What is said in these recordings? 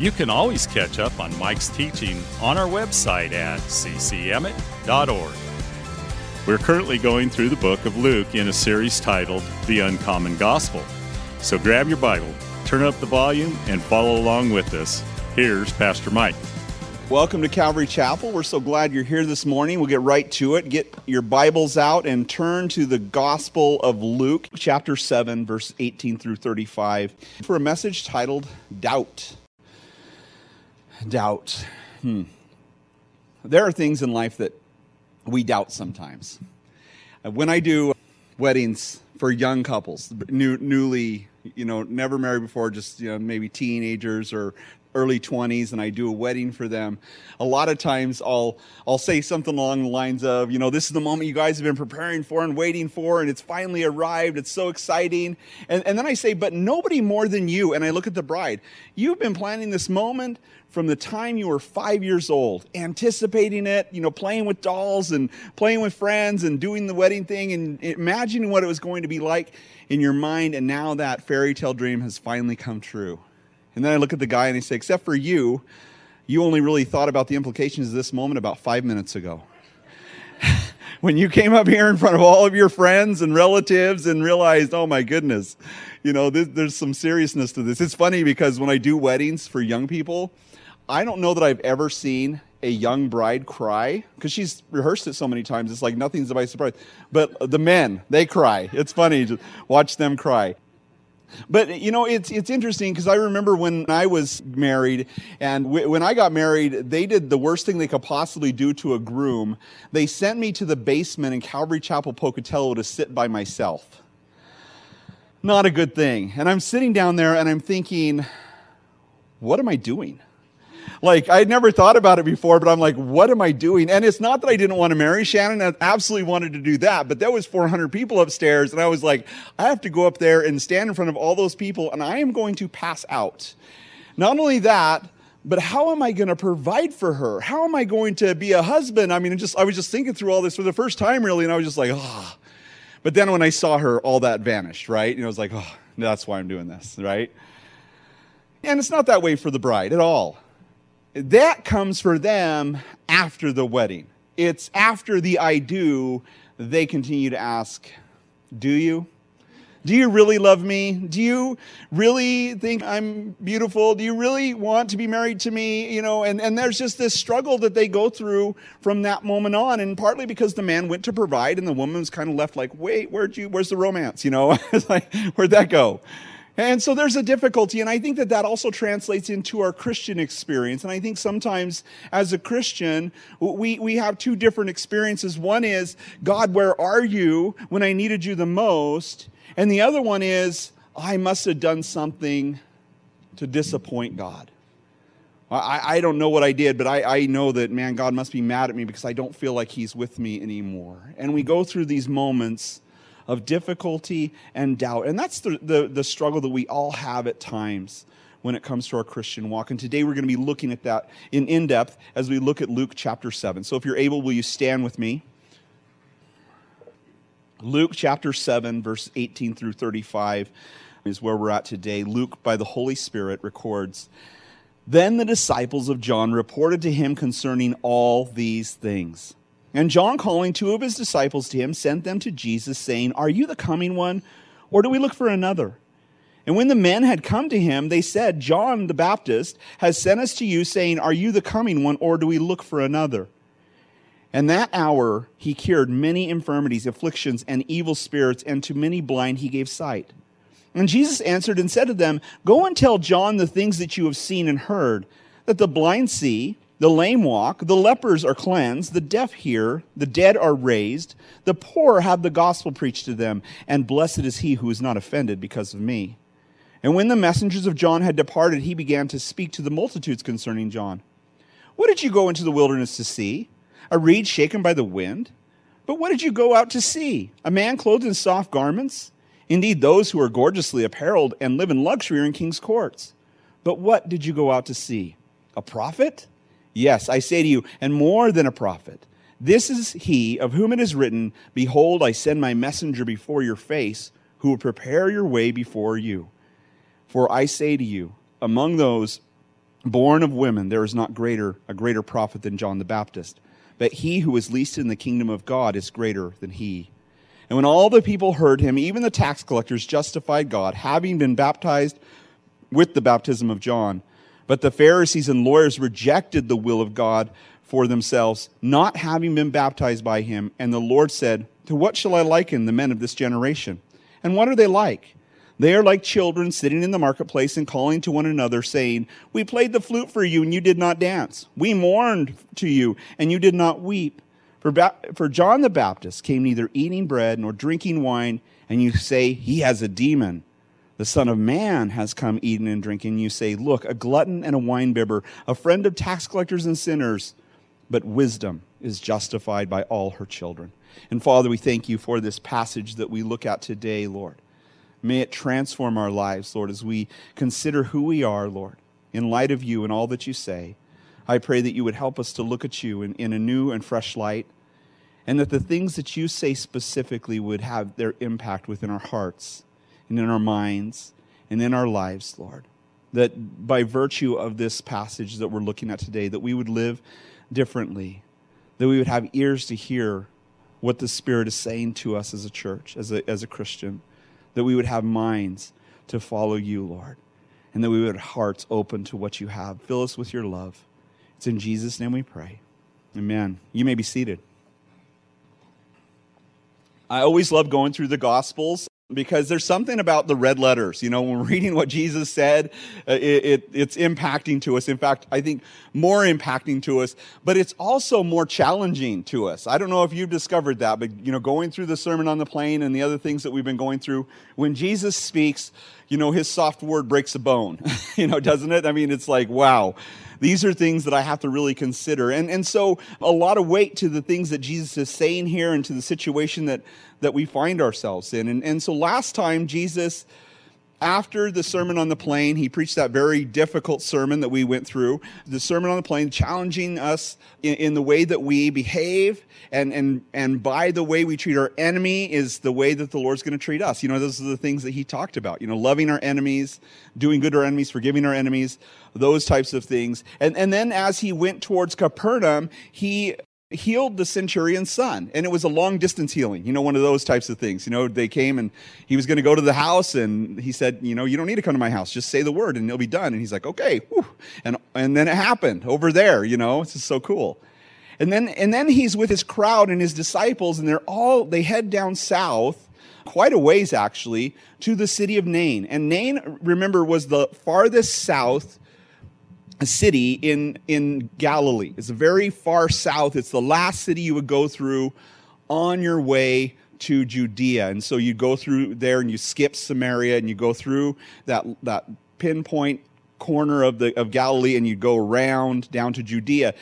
you can always catch up on Mike's teaching on our website at ccemmett.org. We're currently going through the book of Luke in a series titled The Uncommon Gospel. So grab your Bible, turn up the volume, and follow along with us. Here's Pastor Mike. Welcome to Calvary Chapel. We're so glad you're here this morning. We'll get right to it. Get your Bibles out and turn to the Gospel of Luke, chapter 7, verse 18 through 35, for a message titled Doubt doubt. Hmm. There are things in life that we doubt sometimes. Uh, when I do weddings for young couples, new, newly, you know, never married before, just you know, maybe teenagers or early 20s and I do a wedding for them, a lot of times I'll I'll say something along the lines of, you know, this is the moment you guys have been preparing for and waiting for and it's finally arrived. It's so exciting. And and then I say, but nobody more than you and I look at the bride. You've been planning this moment from the time you were 5 years old, anticipating it, you know, playing with dolls and playing with friends and doing the wedding thing and imagining what it was going to be like in your mind and now that fairy tale dream has finally come true. And then I look at the guy and I say, except for you, you only really thought about the implications of this moment about five minutes ago. when you came up here in front of all of your friends and relatives and realized, oh my goodness, you know, this, there's some seriousness to this. It's funny because when I do weddings for young people, I don't know that I've ever seen a young bride cry because she's rehearsed it so many times. It's like nothing's by surprise. But the men, they cry. It's funny to watch them cry. But you know, it's it's interesting because I remember when I was married, and w- when I got married, they did the worst thing they could possibly do to a groom. They sent me to the basement in Calvary Chapel, Pocatello, to sit by myself. Not a good thing. And I'm sitting down there, and I'm thinking, what am I doing? Like, I had never thought about it before, but I'm like, what am I doing? And it's not that I didn't want to marry Shannon. I absolutely wanted to do that. But there was 400 people upstairs. And I was like, I have to go up there and stand in front of all those people and I am going to pass out. Not only that, but how am I going to provide for her? How am I going to be a husband? I mean, just, I was just thinking through all this for the first time, really. And I was just like, ah. Oh. But then when I saw her, all that vanished, right? And I was like, oh, that's why I'm doing this, right? And it's not that way for the bride at all that comes for them after the wedding. It's after the I do, they continue to ask, Do you? Do you really love me? Do you really think I'm beautiful? Do you really want to be married to me? You know, and, and there's just this struggle that they go through from that moment on. And partly because the man went to provide and the woman's kind of left like, wait, where'd you, where's the romance? You know, it's like, where'd that go? And so there's a difficulty, and I think that that also translates into our Christian experience. And I think sometimes as a Christian, we, we have two different experiences. One is, God, where are you when I needed you the most? And the other one is, I must have done something to disappoint God. I, I don't know what I did, but I, I know that, man, God must be mad at me because I don't feel like He's with me anymore. And we go through these moments of difficulty and doubt. And that's the, the, the struggle that we all have at times when it comes to our Christian walk. And today we're going to be looking at that in in depth as we look at Luke chapter 7. So if you're able, will you stand with me? Luke chapter 7, verse 18 through 35 is where we're at today. Luke, by the Holy Spirit, records Then the disciples of John reported to him concerning all these things. And John, calling two of his disciples to him, sent them to Jesus, saying, Are you the coming one, or do we look for another? And when the men had come to him, they said, John the Baptist has sent us to you, saying, Are you the coming one, or do we look for another? And that hour he cured many infirmities, afflictions, and evil spirits, and to many blind he gave sight. And Jesus answered and said to them, Go and tell John the things that you have seen and heard, that the blind see the lame walk, the lepers are cleansed, the deaf hear, the dead are raised, the poor have the gospel preached to them, and blessed is he who is not offended because of me. And when the messengers of John had departed, he began to speak to the multitudes concerning John. What did you go into the wilderness to see? A reed shaken by the wind? But what did you go out to see? A man clothed in soft garments? Indeed, those who are gorgeously apparelled and live in luxury are in king's courts. But what did you go out to see? A prophet? Yes, I say to you, and more than a prophet. This is he of whom it is written, Behold, I send my messenger before your face, who will prepare your way before you. For I say to you, among those born of women, there is not greater a greater prophet than John the Baptist. But he who is least in the kingdom of God is greater than he. And when all the people heard him, even the tax collectors justified God, having been baptized with the baptism of John. But the Pharisees and lawyers rejected the will of God for themselves, not having been baptized by him. And the Lord said, To what shall I liken the men of this generation? And what are they like? They are like children sitting in the marketplace and calling to one another, saying, We played the flute for you, and you did not dance. We mourned to you, and you did not weep. For, ba- for John the Baptist came neither eating bread nor drinking wine, and you say, He has a demon. The Son of Man has come eating and drinking. You say, Look, a glutton and a winebibber, a friend of tax collectors and sinners but wisdom is justified by all her children. And Father, we thank you for this passage that we look at today, Lord. May it transform our lives, Lord, as we consider who we are, Lord, in light of you and all that you say. I pray that you would help us to look at you in, in a new and fresh light, and that the things that you say specifically would have their impact within our hearts and in our minds and in our lives, Lord. That by virtue of this passage that we're looking at today, that we would live differently, that we would have ears to hear what the Spirit is saying to us as a church, as a, as a Christian, that we would have minds to follow you, Lord, and that we would have hearts open to what you have. Fill us with your love. It's in Jesus' name we pray. Amen. You may be seated. I always love going through the Gospels because there's something about the red letters. You know, when we're reading what Jesus said, uh, it, it, it's impacting to us. In fact, I think more impacting to us, but it's also more challenging to us. I don't know if you've discovered that, but, you know, going through the Sermon on the Plain and the other things that we've been going through, when Jesus speaks, you know, his soft word breaks a bone, you know, doesn't it? I mean, it's like, wow these are things that I have to really consider. And, and so a lot of weight to the things that Jesus is saying here and to the situation that, that we find ourselves in. And, and so last time, Jesus, after the Sermon on the Plain, he preached that very difficult sermon that we went through, the Sermon on the Plain, challenging us in, in, the way that we behave. And, and, and by the way we treat our enemy is the way that the Lord's going to treat us. You know, those are the things that he talked about, you know, loving our enemies, doing good to our enemies, forgiving our enemies, those types of things. And, and then as he went towards Capernaum, he healed the centurion's son. And it was a long distance healing you know one of those types of things. You know they came and he was going to go to the house and he said you know you don't need to come to my house. Just say the word and it'll be done. And he's like okay Whew. and and then it happened over there you know? It's just so cool. And then and then he's with his crowd and his disciples and they're all they head down south quite a ways actually to the city of Nain. And Nain remember was the farthest south city in, in Galilee. It's very far south. It's the last city you would go through on your way to Judea. And so you go through there and you skip Samaria and you go through that, that pinpoint corner of, the, of Galilee and you go around down to Judea.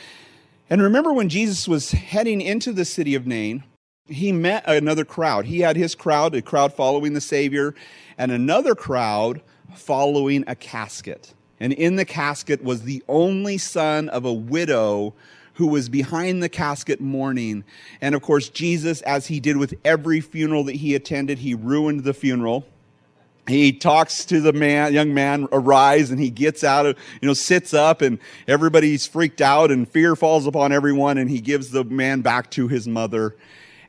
And remember when Jesus was heading into the city of Nain, he met another crowd. He had his crowd, a crowd following the Savior, and another crowd following a casket and in the casket was the only son of a widow who was behind the casket mourning. And of course, Jesus, as he did with every funeral that he attended, he ruined the funeral. He talks to the man, young man, arise, and he gets out of, you know, sits up, and everybody's freaked out, and fear falls upon everyone, and he gives the man back to his mother.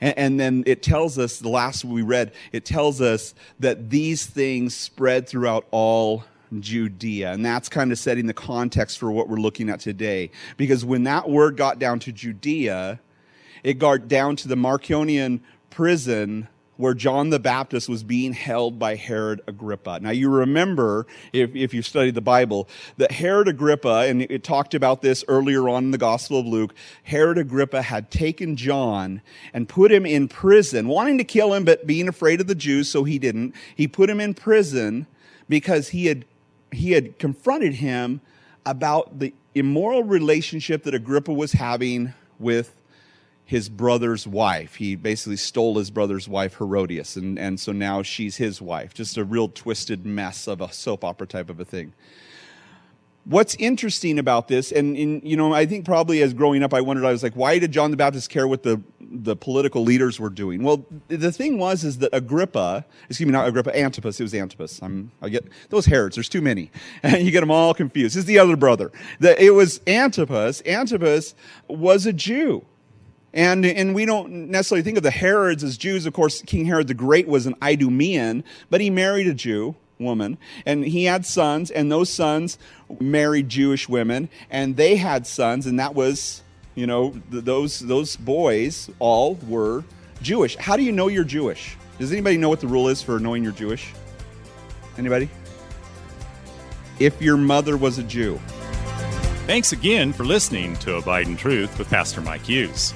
And, and, then it tells us, the last we read, it tells us that these things spread throughout all Judea. And that's kind of setting the context for what we're looking at today. Because when that word got down to Judea, it got down to the Marcionian prison where John the Baptist was being held by Herod Agrippa. Now, you remember, if, if you studied the Bible, that Herod Agrippa, and it talked about this earlier on in the Gospel of Luke, Herod Agrippa had taken John and put him in prison, wanting to kill him, but being afraid of the Jews, so he didn't. He put him in prison because he had he had confronted him about the immoral relationship that Agrippa was having with his brother's wife. He basically stole his brother's wife, Herodias, and, and so now she's his wife. Just a real twisted mess of a soap opera type of a thing. What's interesting about this, and, you know, I think probably as growing up, I wondered, I was like, why did John the Baptist care what the the political leaders were doing. Well, the thing was is that Agrippa, excuse me, not Agrippa, Antipas. It was Antipas. I'm, I get those Herods. There's too many, and you get them all confused. Is the other brother. The, it was Antipas. Antipas was a Jew. And, and we don't necessarily think of the Herods as Jews. Of course, King Herod the Great was an Idumean, but he married a Jew woman and he had sons and those sons married jewish women and they had sons and that was you know th- those those boys all were jewish. How do you know you're jewish? Does anybody know what the rule is for knowing you're jewish? Anybody? If your mother was a jew. Thanks again for listening to Abide in Truth with Pastor Mike Hughes.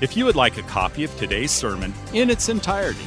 If you would like a copy of today's sermon in its entirety,